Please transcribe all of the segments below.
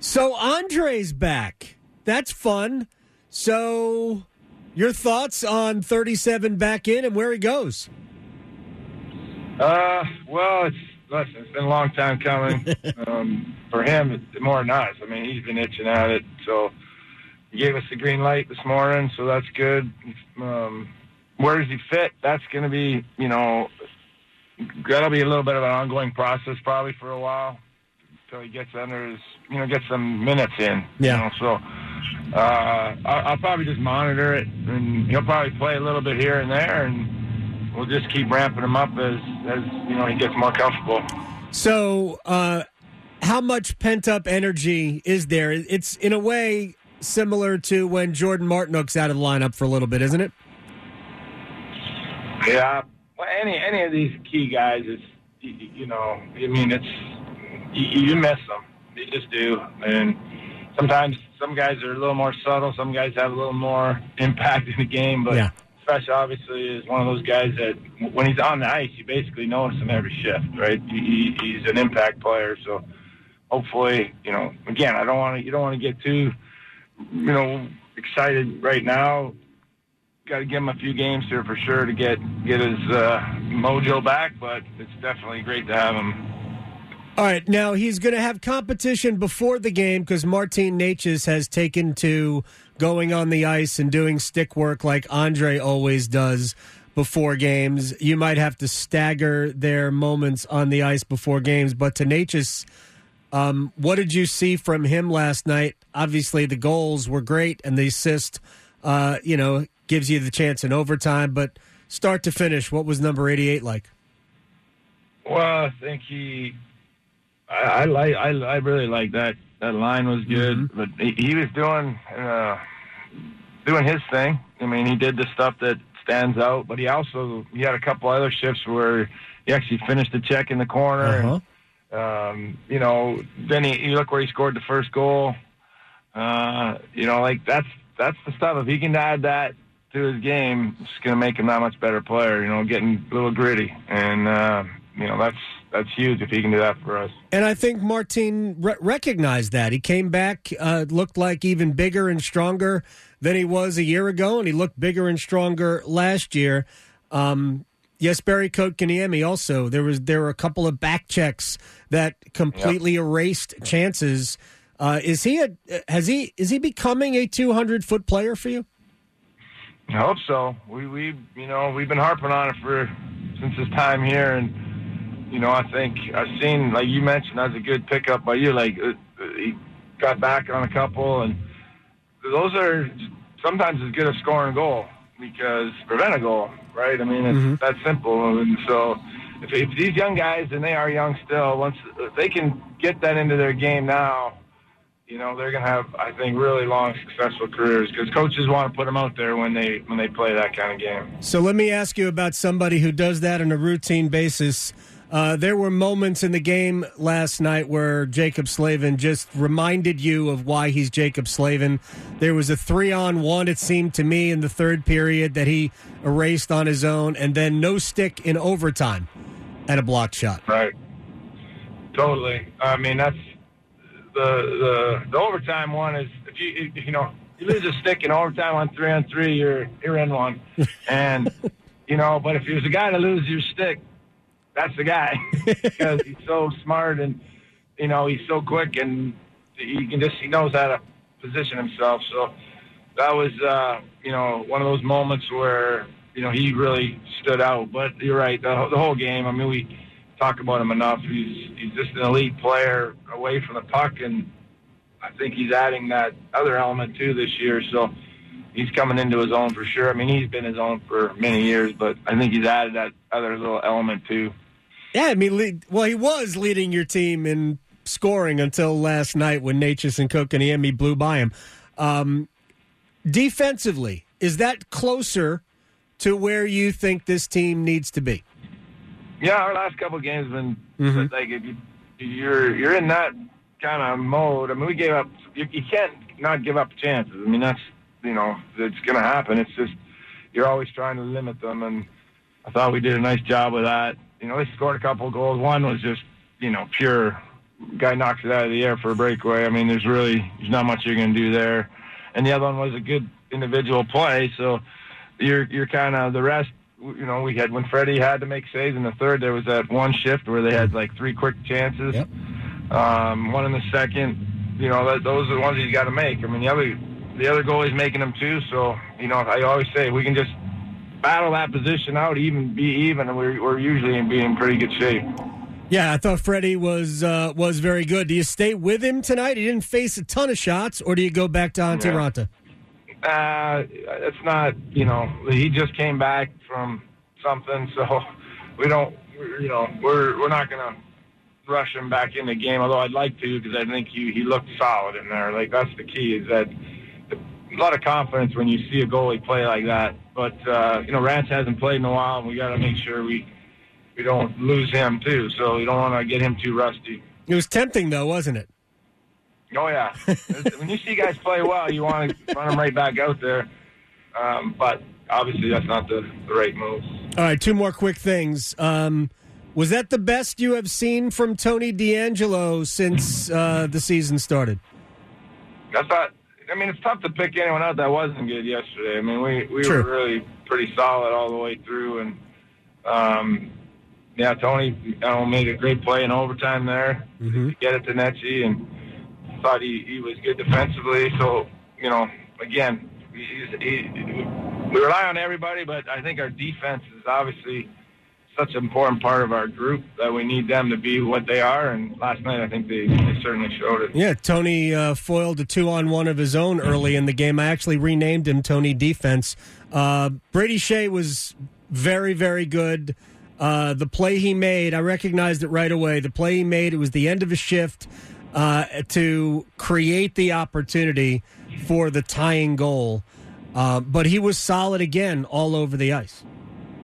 So Andre's back. That's fun. So, your thoughts on 37 back in and where he goes? Uh, well, it's listen, it's been a long time coming. um, for him, it's more than us. I mean, he's been itching at it. So he gave us the green light this morning, so that's good. Um, where does he fit? That's going to be, you know, that'll be a little bit of an ongoing process probably for a while until he gets under his, you know, get some minutes in. Yeah. You know, so uh, I'll, I'll probably just monitor it, and he'll probably play a little bit here and there, and we'll just keep ramping him up as as you know he gets more comfortable. So, uh, how much pent up energy is there? It's in a way similar to when Jordan Martinook's out of the lineup for a little bit, isn't it? Yeah, well, any any of these key guys is you, you know I mean it's you, you miss them, you just do, and sometimes some guys are a little more subtle, some guys have a little more impact in the game, but. Yeah. Svech obviously is one of those guys that when he's on the ice, you basically notice him every shift, right? He, he's an impact player, so hopefully, you know, again, I don't want to, you don't want to get too, you know, excited right now. Got to give him a few games here for sure to get get his uh, mojo back, but it's definitely great to have him. All right, now he's going to have competition before the game because Martin Necas has taken to going on the ice and doing stick work like Andre always does before games. You might have to stagger their moments on the ice before games, but to Necas, um, what did you see from him last night? Obviously, the goals were great, and the assist, uh, you know, gives you the chance in overtime. But start to finish, what was number eighty-eight like? Well, I think he, I, I like, I, I really like that. That line was good, but he, he was doing, uh, doing his thing. I mean, he did the stuff that stands out, but he also he had a couple other shifts where he actually finished the check in the corner. Uh-huh. Um, you know, then he, you look where he scored the first goal. Uh, you know, like that's that's the stuff. If he can add that to his game, it's going to make him that much better player. You know, getting a little gritty, and uh, you know that's that's huge if he can do that for us. And I think Martin re- recognized that. He came back, uh, looked like even bigger and stronger than he was a year ago, and he looked bigger and stronger last year. Um, Jesperi Kotkaniemi also. There was there were a couple of back checks that completely erased chances. Uh, is he a has he is he becoming a two hundred foot player for you? I hope so. We we you know we've been harping on it for since his time here, and you know I think I've seen like you mentioned that's a good pickup by you. Like uh, uh, he got back on a couple, and those are sometimes as good as scoring a goal because prevent a goal, right? I mean it's mm-hmm. that simple, and so. If, if these young guys, and they are young still, once if they can get that into their game now, you know they're going to have i think really long successful careers because coaches want to put them out there when they when they play that kind of game So let me ask you about somebody who does that on a routine basis. Uh, there were moments in the game last night where Jaccob Slavin just reminded you of why he's Jaccob Slavin. There was a three on one, it seemed to me, in the third period that he erased on his own, and then no stick in overtime and a blocked shot. right totally i mean that's the the the overtime one is if you you know you lose a stick in overtime on three on three you're you're in one and you know but if there's a guy to lose your stick that's the guy because he's so smart and you know he's so quick and he can just he knows how to position himself. So that was uh, you know one of those moments where you know he really stood out. But you're right, the, the whole game. I mean, we talk about him enough. He's he's just an elite player away from the puck, and I think he's adding that other element too this year. So he's coming into his own for sure. I mean, he's been his own for many years, but I think he's added that other little element too. Yeah, I mean, lead, well, he was leading your team in scoring until last night when Necas and Kotkaniemi blew by him. Um, defensively, is that closer to where you think this team needs to be? Yeah, our last couple of games have been Mhm. like if you, you're you're in that kind of mode. I mean, we gave up. You, you can't not give up chances. I mean, that's you know it's going to happen. It's just you're always trying to limit them, and I thought we did a nice job with that. You know, they scored a couple of goals. One was just you know pure guy knocks it out of the air for a breakaway. I mean, there's really there's not much you're going to do there, and the other one was a good individual play. So you're you're kind of the rest. You know, we had when Freddie had to make saves in the third. There was that one shift where they had like three quick chances. Yep. Um, one in the second. You know, that, those are the ones he's got to make. I mean, the other the other goalie's making them too. So you know, I always say we can just battle that position out, even be even, and we're we're usually in being pretty good shape. Yeah, I thought Freddie was uh, was very good. Do you stay with him tonight? He didn't face a ton of shots, or do you go back to Antti Yeah. Uh, it's not, you know, he just came back from something, so we don't, you know, we're we're not gonna rush him back in the game. Although I'd like to, because I think he he looked solid in there. Like that's the key is that a lot of confidence when you see a goalie play like that. But uh, you know, Raanta hasn't played in a while, and we got to make sure we we don't lose him too. So we don't want to get him too rusty. It was tempting, though, wasn't it? Oh yeah, when you see guys play well, you want to run them right back out there. Um, but obviously, that's not the, the right move. All right, two more quick things. Um, was that the best you have seen from Tony DeAngelo since uh, the season started? I thought. I mean, it's tough to pick anyone out that wasn't good yesterday. I mean, we we True. were really pretty solid all the way through, and um, yeah, Tony you know, made a great play in overtime there Mhm. to get it to Netchi, and thought he, he was good defensively. So you know, again, he's, he, we rely on everybody, but I think our defense is obviously such an important part of our group that we need them to be what they are. And last night, I think they, they certainly showed it. Yeah, Tony uh, foiled a two on one of his own early in the game. I actually renamed him Tony Defense. Uh, Brady Skjei was very, very good. Uh, the play he made, I recognized it right away. The play he made, it was the end of a shift uh, to create the opportunity for the tying goal. Uh, but he was solid again all over the ice.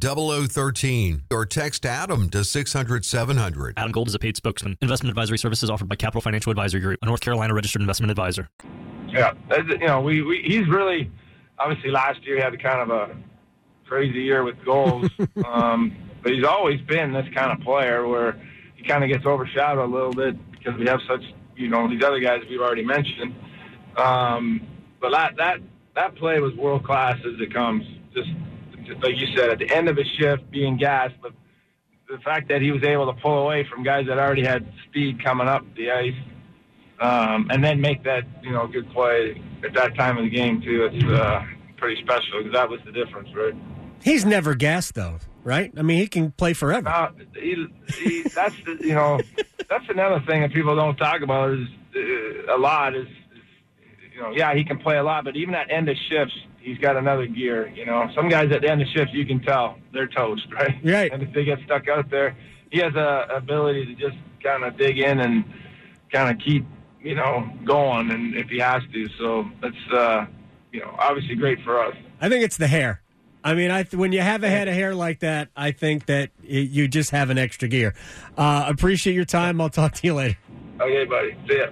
0013 or text Adam to 600 700. Adam Gold is a paid spokesman. Investment advisory services offered by Capital Financial Advisory Group, a North Carolina registered investment advisor. Yeah, you know, we, we he's really obviously last year he had kind of a crazy year with goals, um, but he's always been this kind of player where he kind of gets overshadowed a little bit because we have such you know these other guys we've already mentioned. Um, but that that that play was world class as it comes. Just, just like you said, at the end of his shift, being gassed, but the fact that he was able to pull away from guys that already had speed coming up the ice um, and then make that you know good play at that time of the game too. It's uh, pretty special because that was the difference, right? He's never gassed, though, right? I mean, he can play forever. Uh, he, he, that's the, you know that's another thing that people don't talk about is uh, a lot is, is you know yeah he can play a lot, but even at end of shifts he's got another gear. You know some guys at the end of shifts you can tell they're toast, right? Right. And if they get stuck out there, he has a ability to just kind of dig in and kind of keep you know going, and if he has to, so that's uh, you know obviously great for us. I think it's the hair. I mean, I when you have a head of hair like that, I think that y- you just have an extra gear. Uh, appreciate your time. I'll talk to you later. Okay, buddy. See ya.